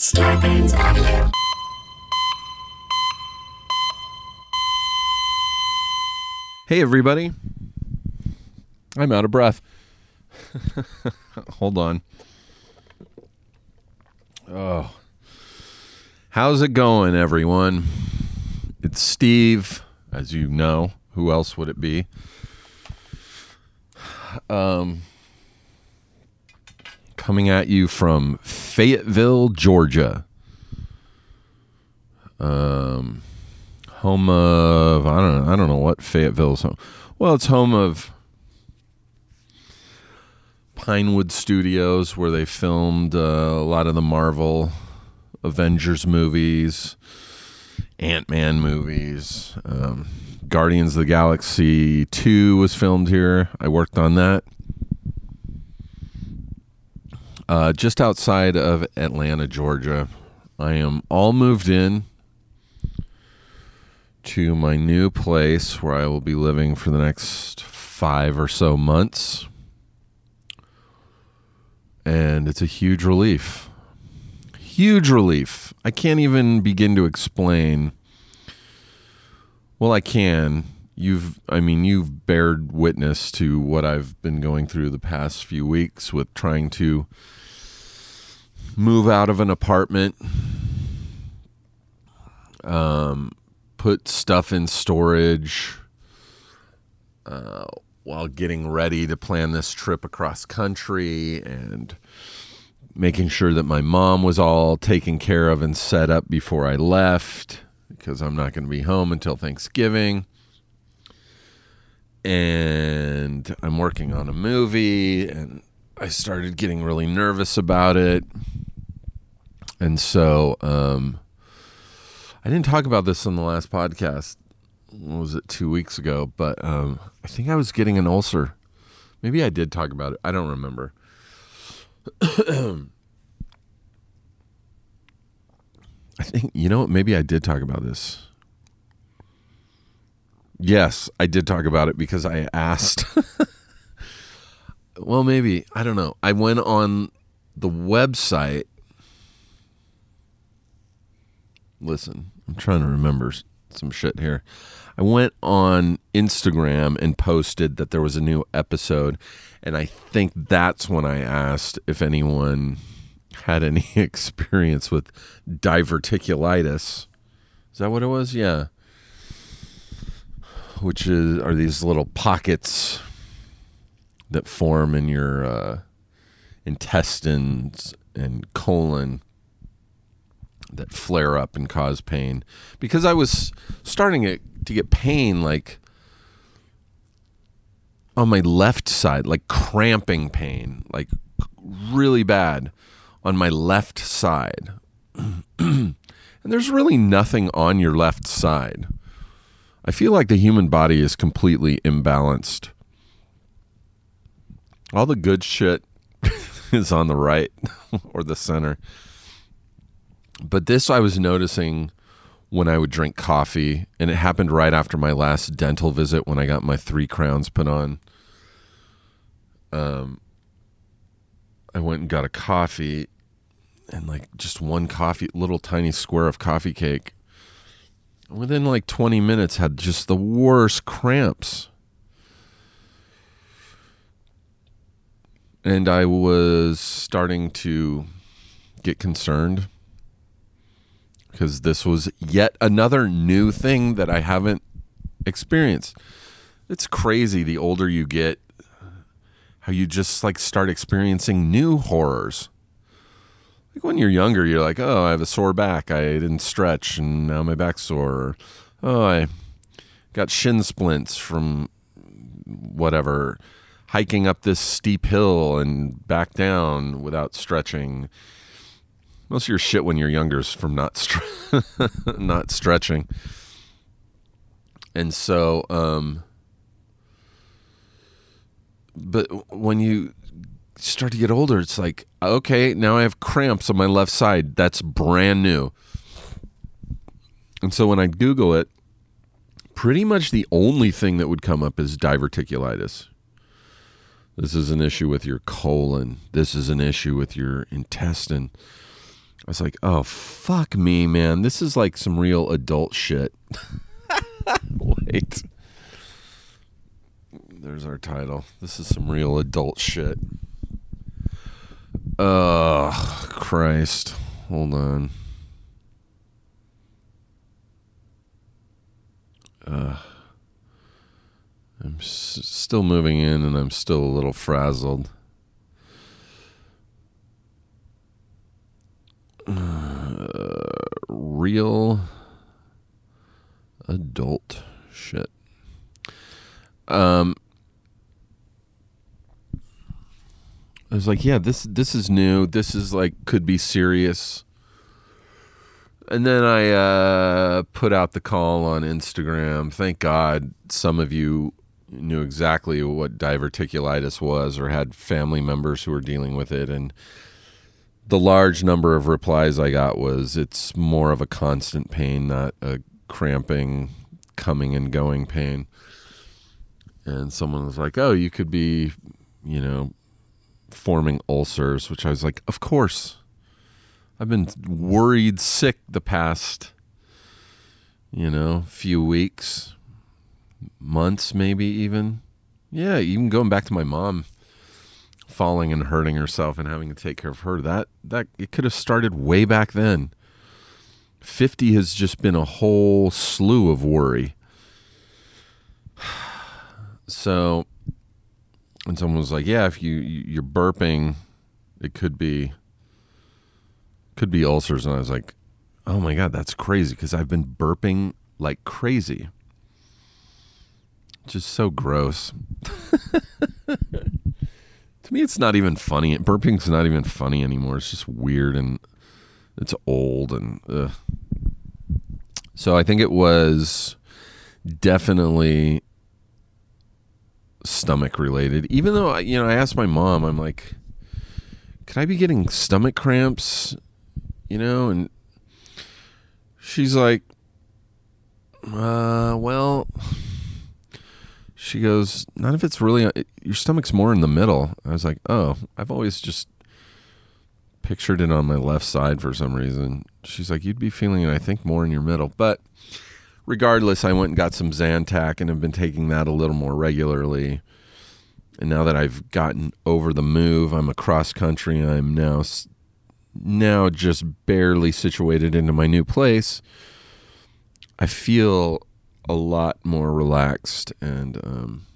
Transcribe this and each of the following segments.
Starburns Audio. Hey, everybody. I'm out of breath. Hold on. Oh. How's it going, everyone? It's Steve, as you know. Who else would it be? Um, coming at you from Fayetteville, Georgia. Um, home of I don't know, I don't know what Fayetteville's home. Well, it's home of Pinewood Studios, where they filmed uh, a lot of the Marvel Avengers movies, Ant Man movies. Um, Guardians of the Galaxy 2 was filmed here. I worked on that. Uh, just outside of Atlanta, Georgia. I am all moved in to my new place where I will be living for the next five or so months. And it's a huge relief. Huge relief. I can't even begin to explain. Well, I can. You've, I mean, you've bared witness to what I've been going through the past few weeks with trying to move out of an apartment, um, put stuff in storage uh, while getting ready to plan this trip across country and making sure that my mom was all taken care of and set up before I left because I'm not going to be home until Thanksgiving. And I'm working on a movie and I started getting really nervous about it. And so um, I didn't talk about this on the last podcast. Was it, two weeks ago? But um, I think I was getting an ulcer. Maybe I did talk about it. I don't remember. I think, you know what? Maybe I did talk about this. Yes, I did talk about it because I asked. well, maybe. I don't know. I went on the website. Listen, I'm trying to remember some shit here. I went on Instagram and posted that there was a new episode. And I think that's when I asked if anyone had any experience with diverticulitis. Is that what it was? Yeah. Which is are these little pockets that form in your uh, intestines and colon that flare up and cause pain. Because I was starting to get pain like on my left side, like cramping pain, like really bad on my left side. and there's really nothing on your left side. I feel like the human body is completely imbalanced. All the good shit is on the right or the center. But this I was noticing when I would drink coffee, and it happened right after my last dental visit when I got my three crowns put on. Um, I went and got a coffee, and like just one coffee, little tiny square of coffee cake. Within like 20 minutes, had just the worst cramps. And I was starting to get concerned because this was yet another new thing that I haven't experienced. It's crazy the older you get, how you just like start experiencing new horrors. Like when you're younger, you're like, oh, I have a sore back. I didn't stretch and now my back's sore. Or, oh, I got shin splints from whatever, hiking up this steep hill and back down without stretching. Most of your shit when you're younger is from not stre- not stretching. And so, um, but when you start to get older, it's like, okay, now I have cramps on my left side. That's brand new. And so when I Google it, pretty much the only thing that would come up is diverticulitis. This is an issue with your colon. This is an issue with your intestine. I was like, oh, fuck me, man. This is like some real adult shit. Wait. There's our title. This is some real adult shit. Oh, Christ. Hold on. Uh, I'm s- still moving in and I'm still a little frazzled. Uh, real adult shit. Um, I was like, yeah, this this is new. This is like could be serious. And then I uh, put out the call on Instagram. Thank God some of you knew exactly what diverticulitis was or had family members who were dealing with it. And the large number of replies I got was it's more of a constant pain, not a cramping, coming and going pain. And someone was like, oh, you could be, you know, forming ulcers, which I was like, of course. I've been worried sick the past, you know, few weeks, months, maybe even. Yeah, even going back to my mom falling and hurting herself and having to take care of her. That that it could have started way back then. 50 has just been a whole slew of worry. So and someone was like, "Yeah, if you you're burping, it could be could be ulcers." And I was like, "Oh my god, that's crazy because I've been burping like crazy." Just so gross. to me, it's not even funny. Burping's not even funny anymore. It's just weird and it's old and ugh. so. I think it was definitely stomach related. Even though you know, I asked my mom, I'm like, "Could I be getting stomach cramps?" You know, and she's like, "Uh, well." She goes, "Not if it's really uh, your stomach's more in the middle." I was like, "Oh, I've always just pictured it on my left side for some reason." She's like, "You'd be feeling it, I think, more in your middle." But regardless, I went and got some Zantac and have been taking that a little more regularly. And now that I've gotten over the move, I'm across country. I'm now now just barely situated into my new place. I feel a lot more relaxed, and um,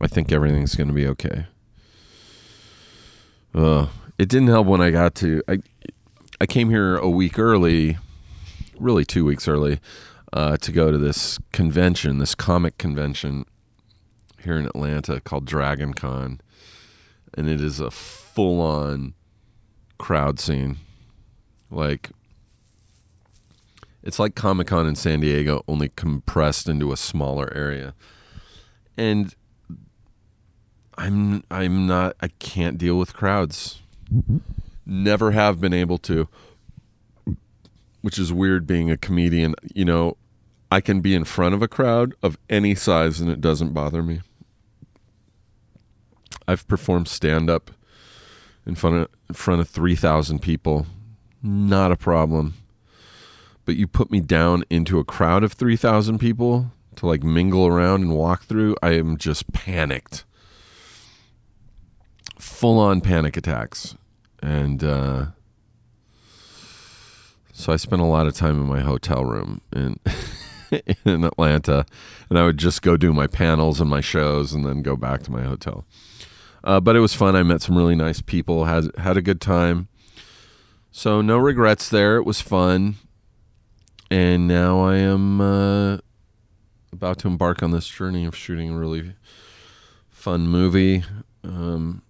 I think everything's going to be okay. Uh, it didn't help when I got to I. I came here a week early, really two weeks early, uh, to go to this convention, this comic convention here in Atlanta called Dragon Con. And it is a full on crowd scene. Like, it's like Comic Con in San Diego, only compressed into a smaller area. And I'm I'm not I can't deal with crowds. Never have been able to. Which is weird being a comedian. You know, I can be in front of a crowd of any size and it doesn't bother me. I've performed stand up in front of in front of 3000 people. Not a problem. But you put me down into a crowd of 3000 people to like mingle around and walk through, I am just panicked. Full on panic attacks. And uh so I spent a lot of time in my hotel room in in Atlanta, and I would just go do my panels and my shows, and then go back to my hotel. Uh, but it was fun. I met some really nice people. had had a good time. So no regrets there. It was fun, and now I am uh, about to embark on this journey of shooting a really fun movie. Um,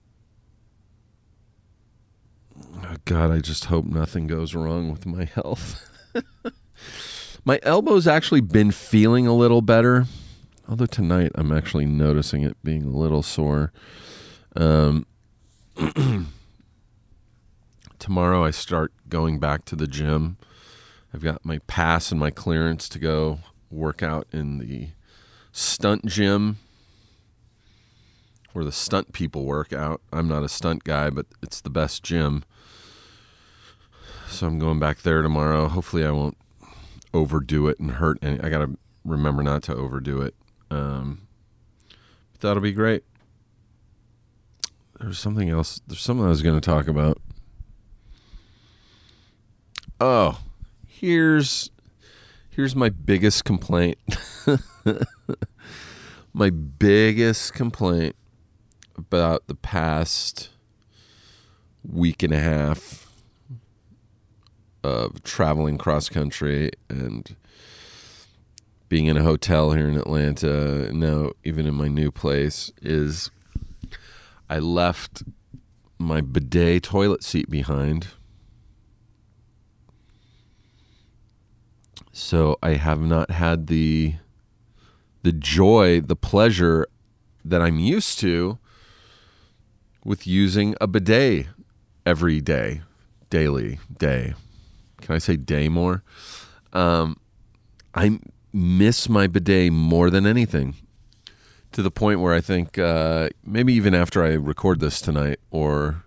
oh God, I just hope nothing goes wrong with my health. my elbow's actually been feeling a little better, although tonight I'm actually noticing it being a little sore. Um, tomorrow I start going back to the gym. I've got my pass and my clearance to go work out in the stunt gym where the stunt people work out. I'm not a stunt guy, but it's the best gym. So I'm going back there tomorrow. Hopefully, I won't overdo it and hurt any. I got to remember not to overdo it. Um, but that'll be great. There's something else. There's something I was going to talk about. Oh, here's here's my biggest complaint. my biggest complaint about the past week and a half of traveling cross country and being in a hotel here in Atlanta, now even in my new place, is I left my bidet toilet seat behind. So I have not had the the joy, the pleasure that I'm used to with using a bidet every day, daily, day. Can I say day more? Um, I miss my bidet more than anything to the point where I think uh, maybe even after I record this tonight or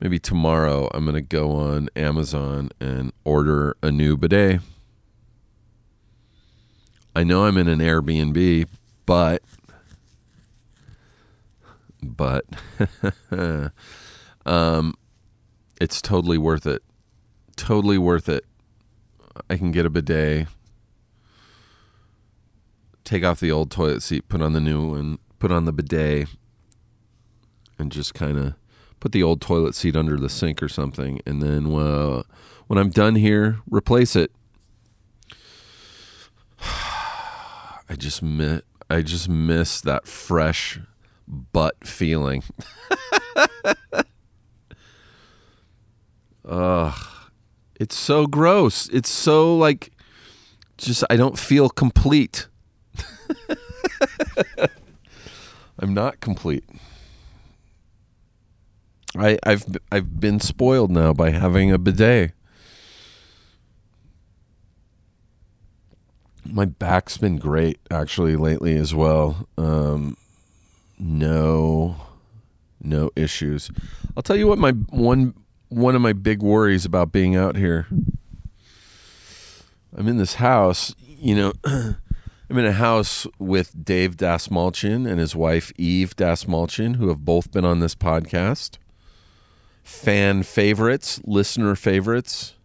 maybe tomorrow, I'm going to go on Amazon and order a new bidet. I know I'm in an Airbnb, but but um, it's totally worth it. Totally worth it. I can get a bidet, take off the old toilet seat, put on the new one, put on the bidet, and just kind of put the old toilet seat under the sink or something. And then uh, when I'm done here, replace it. I just miss, I just miss that fresh butt feeling. Ugh. It's so gross. It's so like just I don't feel complete. I'm not complete. I I've I've been spoiled now by having a bidet. My back's been great actually lately as well. Um, no no issues. I'll tell you what my one one of my big worries about being out here. I'm in this house, you know, I'm in a house with Dave Dastmalchian and his wife Eve Dastmalchian, who have both been on this podcast. Fan favorites, listener favorites.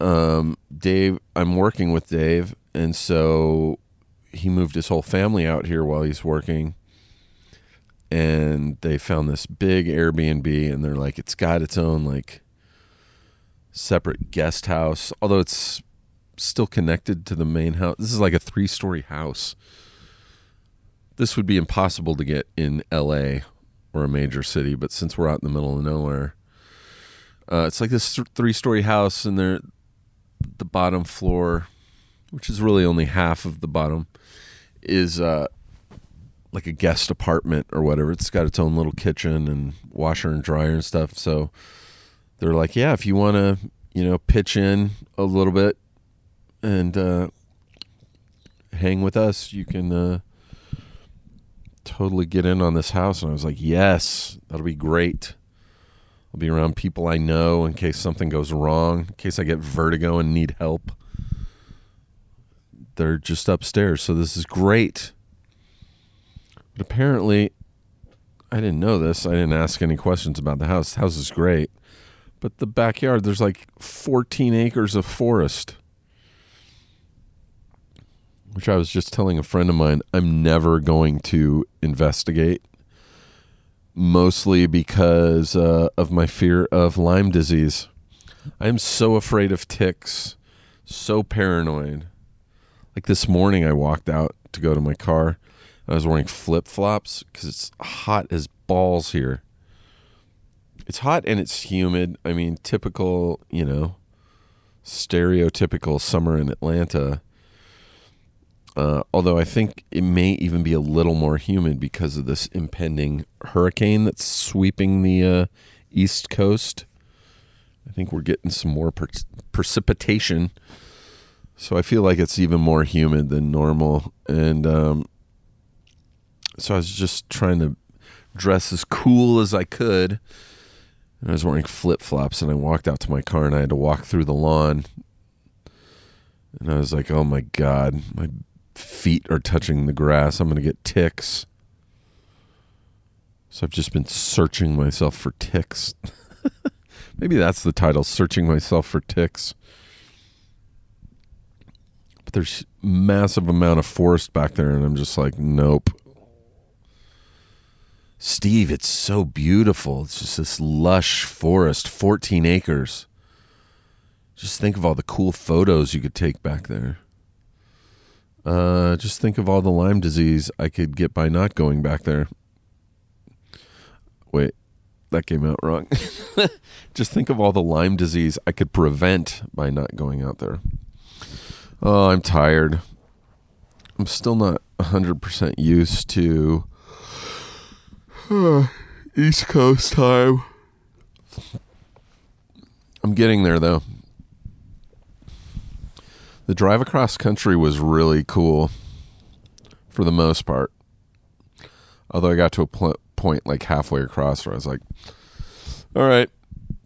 Um, Dave, I'm working with Dave, and so he moved his whole family out here while he's working. And they found this big Airbnb and they're like it's got its own like separate guest house although it's still connected to the main house. This is like a three-story house. This would be impossible to get in LA or a major city but since we're out in the middle of nowhere uh, it's like this th- three-story house and they're the bottom floor which is really only half of the bottom is uh, like a guest apartment or whatever. It's got its own little kitchen and washer and dryer and stuff. So they're like, yeah, if you want to, you know, pitch in a little bit and uh, hang with us, you can uh, totally get in on this house. And I was like, yes, that'll be great. I'll be around people I know in case something goes wrong, in case I get vertigo and need help. They're just upstairs. So this is great. But apparently, I didn't know this. I didn't ask any questions about the house. The house is great. But the backyard, there's like 14 acres of forest. Which I was just telling a friend of mine, I'm never going to investigate. Mostly because uh, of my fear of Lyme disease. I'm so afraid of ticks, so paranoid. Like this morning, I walked out to go to my car I was wearing flip flops because it's hot as balls here. It's hot and it's humid. I mean, typical, you know, stereotypical summer in Atlanta. Uh, although I think it may even be a little more humid because of this impending hurricane that's sweeping the uh, east coast. I think we're getting some more per- precipitation. So I feel like it's even more humid than normal. And um, so I was just trying to dress as cool as I could. And I was wearing flip flops and I walked out to my car and I had to walk through the lawn. And I was like, oh my God, my feet are touching the grass. I'm going to get ticks. So I've just been searching myself for ticks. Maybe that's the title, Searching Myself for Ticks. But there's massive amount of forest back there and I'm just like, nope. Steve, it's so beautiful. It's just this lush forest, 14 acres. Just think of all the cool photos you could take back there. Uh, just think of all the Lyme disease I could get by not going back there. Wait, that came out wrong. just think of all the Lyme disease I could prevent by not going out there. Oh, I'm tired. I'm still not 100% used to East Coast time. I'm getting there though. The drive across country was really cool for the most part. Although I got to a pl- point like halfway across where I was like, all right,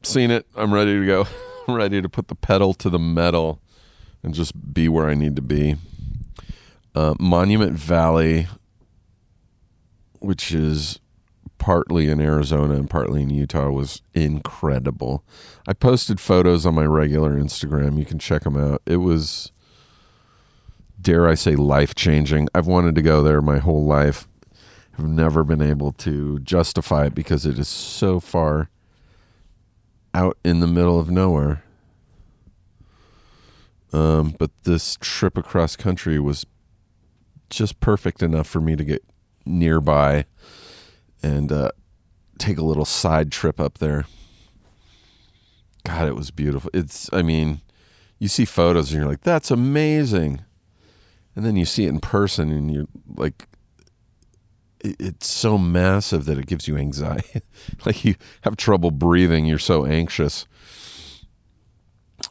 seen it. I'm ready to go. I'm ready to put the pedal to the metal and just be where I need to be. Uh, Monument Valley, which is partly in Arizona and partly in Utah was incredible. I posted photos on my regular Instagram. You can check them out. It was, dare I say, life changing. I've wanted to go there my whole life. I've never been able to justify it because it is so far out in the middle of nowhere. Um, but this trip across country was just perfect enough for me to get nearby and uh, take a little side trip up there. God, it was beautiful. It's, I mean, you see photos and you're like, that's amazing. And then you see it in person and you're like, it's so massive that it gives you anxiety. like you have trouble breathing. You're so anxious.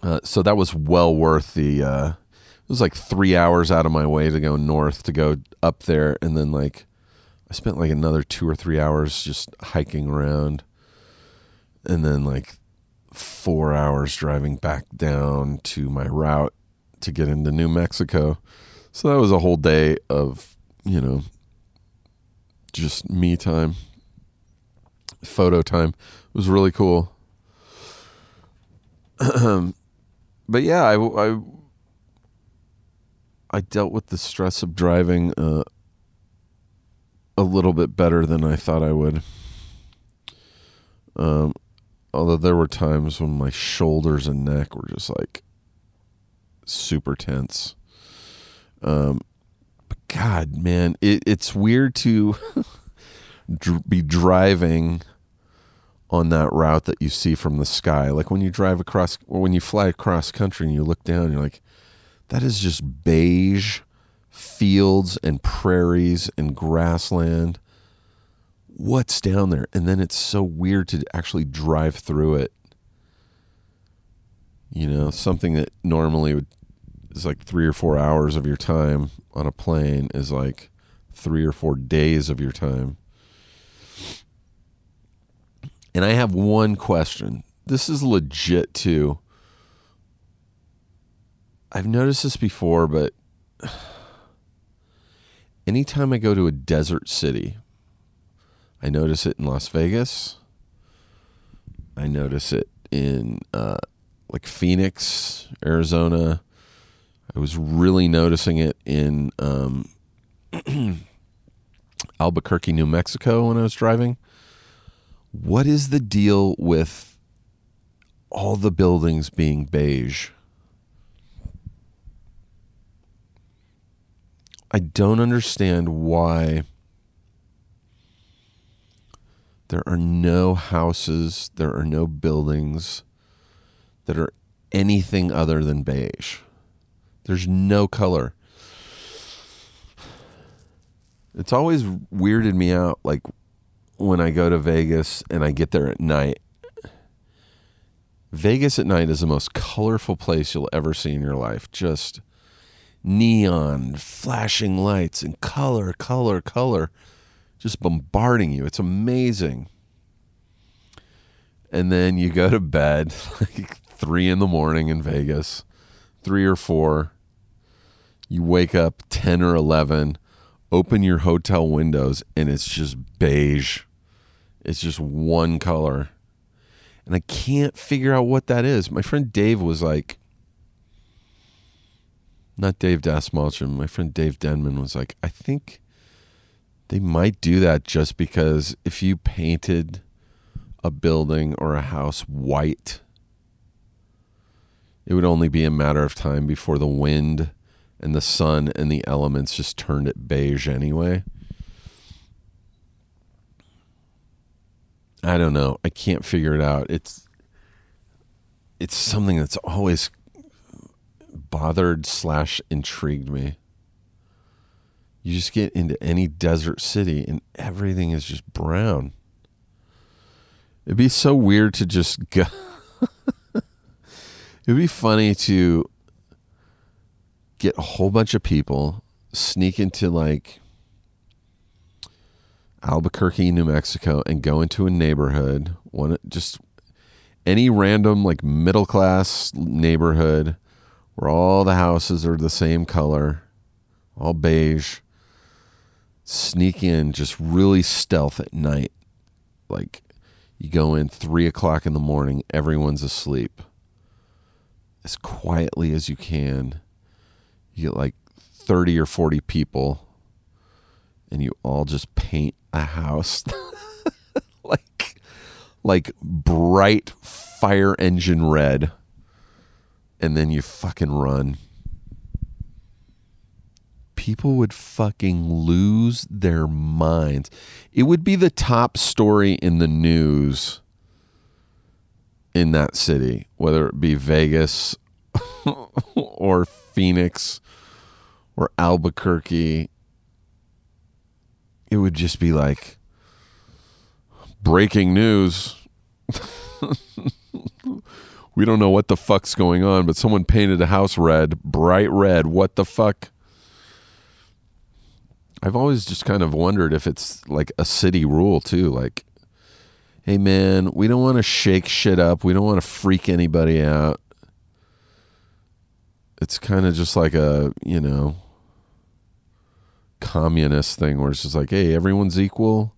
Uh, so that was well worth the, uh, it was like three hours out of my way to go north to go up there and then like I spent like another two or three hours just hiking around, and then like four hours driving back down to my route to get into New Mexico. So that was a whole day of, you know, just me time, photo time. It was really cool. but yeah, I, I, I dealt with the stress of driving uh, a little bit better than I thought I would. Um, although there were times when my shoulders and neck were just like super tense. Um, but God, man, it, it's weird to be driving on that route that you see from the sky. Like when you drive across, or when you fly across country and you look down, you're like, that is just beige fields and prairies and grassland. What's down there? And then it's so weird to actually drive through it. You know, something that normally would is like three or four hours of your time on a plane is like three or four days of your time. And I have one question. This is legit too. I've noticed this before, but anytime I go to a desert city, I notice it in Las Vegas. I notice it in uh, like Phoenix, Arizona. I was really noticing it in um, Albuquerque, New Mexico when I was driving. What is the deal with all the buildings being beige? I don't understand why there are no houses, there are no buildings that are anything other than beige. There's no color. It's always weirded me out like when I go to Vegas and I get there at night. Vegas at night is the most colorful place you'll ever see in your life. Just neon, flashing lights, and color, color, color just bombarding you. It's amazing. and then you go to bed like three in the morning in Vegas, three or four. You wake up 10 or 11, open your hotel windows, and it's just beige. It's just one color. And I can't figure out what that is. My friend Dave was like, not Dave Dastmalchian, my friend Dave Denman was like, I think they might do that just because if you painted a building or a house white, it would only be a matter of time before the wind and the sun and the elements just turned it beige anyway. I don't know. I can't figure it out. It's it's something that's always bothered slash intrigued me. You just get into any desert city and everything is just brown. It'd be so weird to just go. It'd be funny to get a whole bunch of people, sneak into like Albuquerque, New Mexico, and go into a neighborhood, one just any random like middle class neighborhood where all the houses are the same color, all beige. Sneak in just really stealth at night. Like you go in three o'clock in the morning, everyone's asleep. As quietly as you can. You get like 30 or 40 people, and you all just paint a house. Like like bright fire engine red and then you fucking run. People would fucking lose their minds. It would be the top story in the news in that city whether it be Vegas or Phoenix or Albuquerque it would just be like breaking news. we don't know what the fuck's going on, but someone painted a house red, bright red. What the fuck? I've always just kind of wondered if it's like a city rule too. Like, hey man, we don't want to shake shit up. We don't want to freak anybody out. It's kind of just like a, you know, communist thing where it's just like, hey, everyone's equal.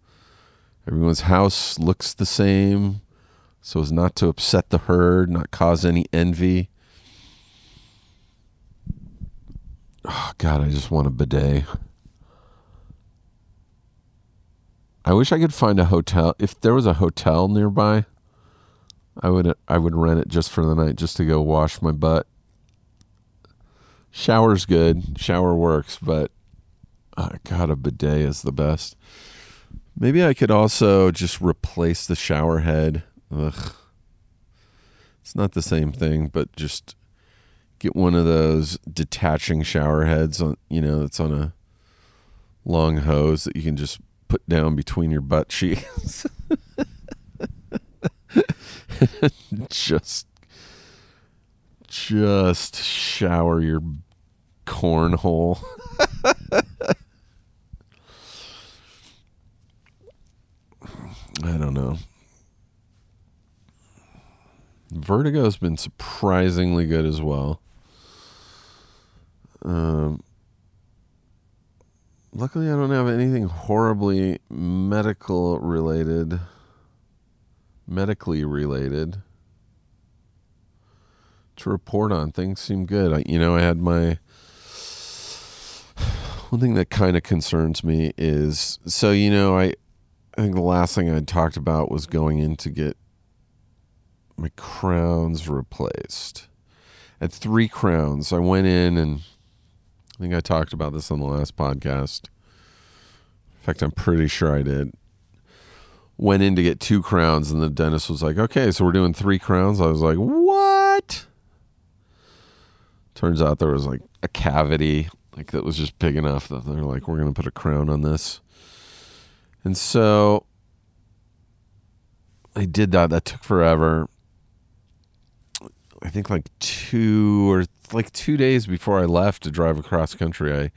Everyone's house looks the same so as not to upset the herd, not cause any envy. Oh, God, I just want a bidet. I wish I could find a hotel. If there was a hotel nearby, I would I would rent it just for the night, just to go wash my butt. Shower's good, shower works, but oh God, a bidet is the best. Maybe I could also just replace the shower head. Ugh. It's not the same thing, but just get one of those detaching shower heads on you know, it's on a long hose that you can just put down between your butt cheeks. just just shower your cornhole. I don't know. Vertigo has been surprisingly good as well. Um, luckily, I don't have anything horribly medical related, medically related to report on. Things seem good. I, you know, I had my one thing that kind of concerns me is so you know I I think the last thing I talked about was going in to get my crowns replaced. At three crowns, I went in and I think I talked about this on the last podcast. In fact, I'm pretty sure I did. Went in to get two crowns, and the dentist was like, okay, so we're doing three crowns. I was like, what? Turns out there was like a cavity, like that was just big enough that they're like, we're going to put a crown on this. And so I did that. That took forever. I think like two or like two days before I left to drive across country, I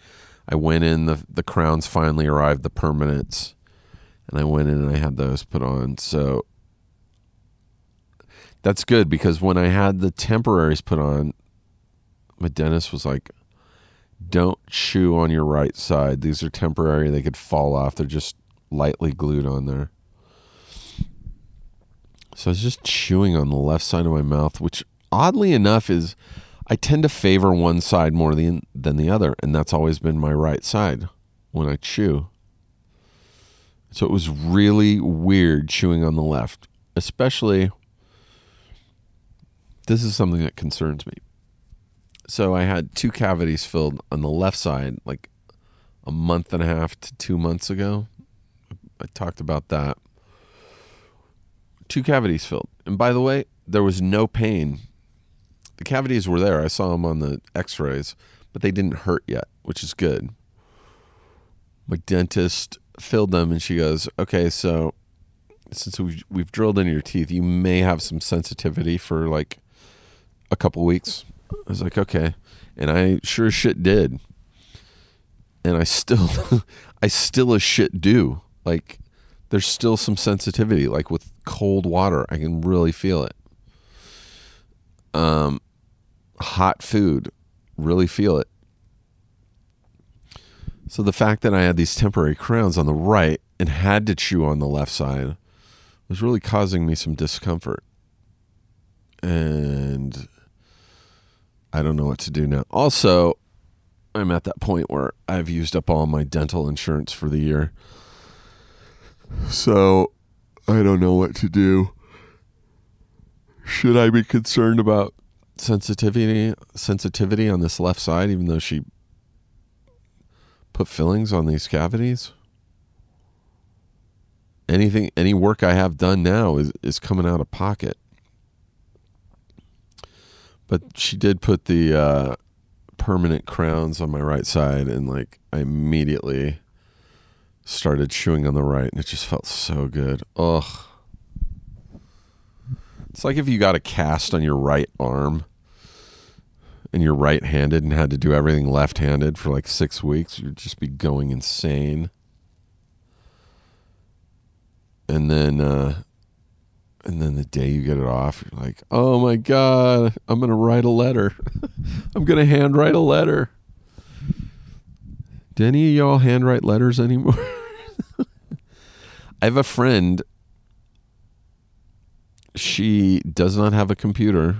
I went in. the The crowns finally arrived, the permanents, and I went in and I had those put on. So That's good because when I had the temporaries put on, my dentist was like, don't chew on your right side. These are temporary. They could fall off. They're just lightly glued on there. So I was just chewing on the left side of my mouth, which oddly enough is I tend to favor one side more than than the other, and that's always been my right side when I chew. So it was really weird chewing on the left, especially this is something that concerns me. So I had two cavities filled on the left side like a month and a half to 2 months ago. I talked about that. Two cavities filled. And by the way, there was no pain. The cavities were there. I saw them on the x-rays, but they didn't hurt yet, which is good. My dentist filled them and she goes, "Okay, so since we've, we've drilled into your teeth, you may have some sensitivity for like a couple weeks." I was like, "Okay." And I sure as shit did. And I still I still as shit do. Like there's still some sensitivity like with cold water. I can really feel it. Um hot food, really feel it. So the fact that I had these temporary crowns on the right and had to chew on the left side was really causing me some discomfort. And I don't know what to do now. Also, I'm at that point where I've used up all my dental insurance for the year. So I don't know what to do. Should I be concerned about sensitivity sensitivity on this left side even though she put fillings on these cavities? Anything any work I have done now is is coming out of pocket. But she did put the uh, permanent crowns on my right side and like I immediately started chewing on the right and it just felt so good. Ugh. It's like if you got a cast on your right arm and you're right handed and had to do everything left handed for like six weeks, you'd just be going insane. And then uh and then the day you get it off, you're like, oh my God, I'm gonna write a letter. I'm gonna handwrite a letter. Do any of y'all handwrite letters anymore? I have a friend. She does not have a computer.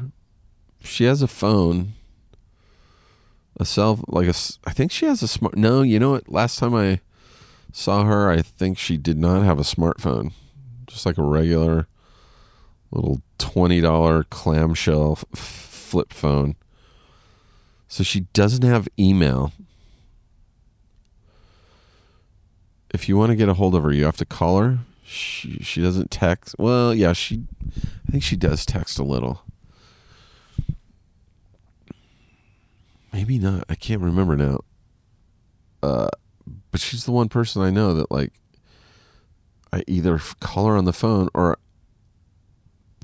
She has a phone. A cell, like a, I think she has a smart. No, you know what? Last time I saw her, I think she did not have a smartphone. Just like a regular little twenty dollar clamshell f- flip phone. So she doesn't have email. If you want to get a hold of her, you have to call her. She she doesn't text. Well, yeah, she I think she does text a little. Maybe not. I can't remember now. Uh but she's the one person I know that like I either call her on the phone or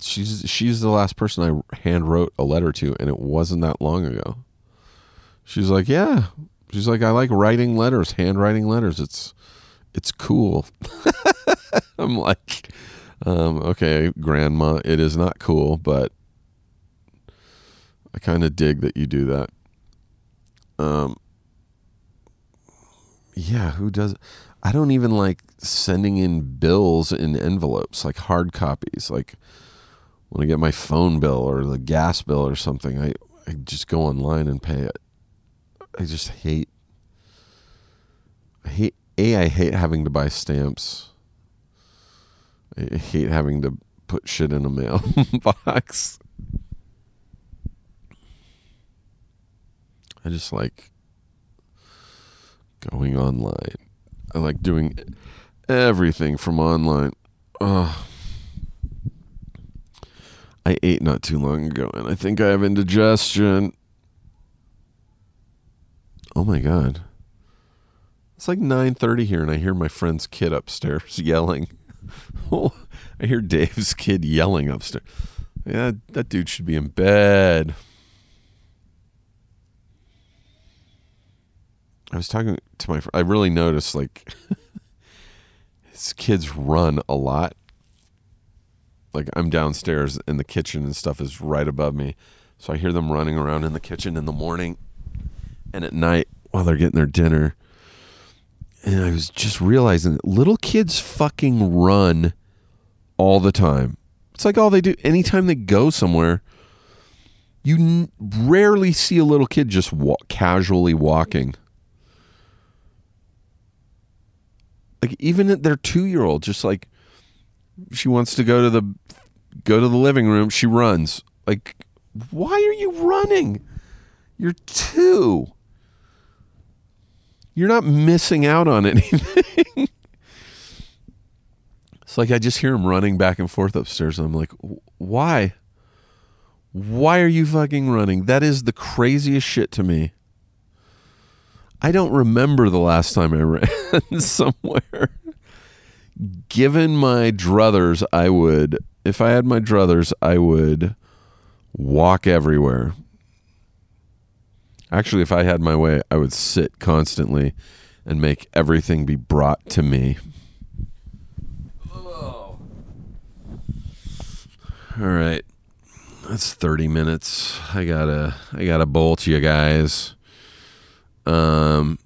she's she's the last person I hand wrote a letter to and it wasn't that long ago. She's like, "Yeah." She's like, "I like writing letters, handwriting letters. It's it's cool." I'm like, um, okay, grandma, it is not cool, but I kind of dig that you do that. Um, yeah, who does? I don't even like sending in bills in envelopes, like hard copies. Like when I get my phone bill or the gas bill or something, I, I just go online and pay it. I just hate. I hate a. I hate having to buy stamps. I hate having to put shit in a mailbox. I just like going online. I like doing everything from online. Ugh. I ate not too long ago and I think I have indigestion. Oh my god. It's like 9:30 here and I hear my friend's kid upstairs yelling. Oh, I hear Dave's kid yelling upstairs. Yeah, that dude should be in bed. I was talking to my. I really noticed like his kids run a lot, like I'm downstairs and the kitchen and stuff is right above me. So I hear them running around in the kitchen in the morning and at night while they're getting their dinner. And I was just realizing that little kids fucking run all the time. It's like all they do anytime they go somewhere. You n- rarely see a little kid just walk, casually walking. Like even their 2-year-old just like she wants to go to the go to the living room, she runs. Like why are you running? You're 2. You're not missing out on anything. it's like I just hear him running back and forth upstairs. And I'm like, why? Why are you fucking running? That is the craziest shit to me. I don't remember the last time I ran somewhere. Given my druthers, I would, if I had my druthers, I would walk everywhere. Actually, if I had my way, I would sit constantly and make everything be brought to me. All right. That's 30 minutes. I got to I got to bolt you guys. Um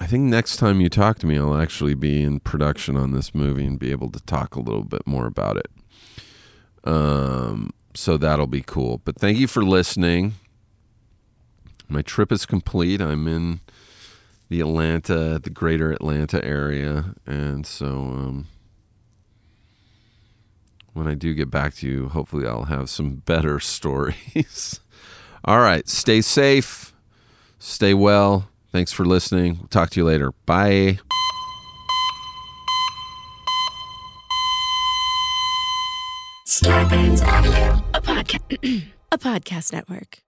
I think next time you talk to me, I'll actually be in production on this movie and be able to talk a little bit more about it. Um so that'll be cool. But thank you for listening my trip is complete. I'm in the Atlanta, the greater Atlanta area. And so um, when I do get back to you, hopefully I'll have some better stories. All right. Stay safe. Stay well. Thanks for listening. We'll talk to you later. Bye. Audio, a podcast, a podcast network.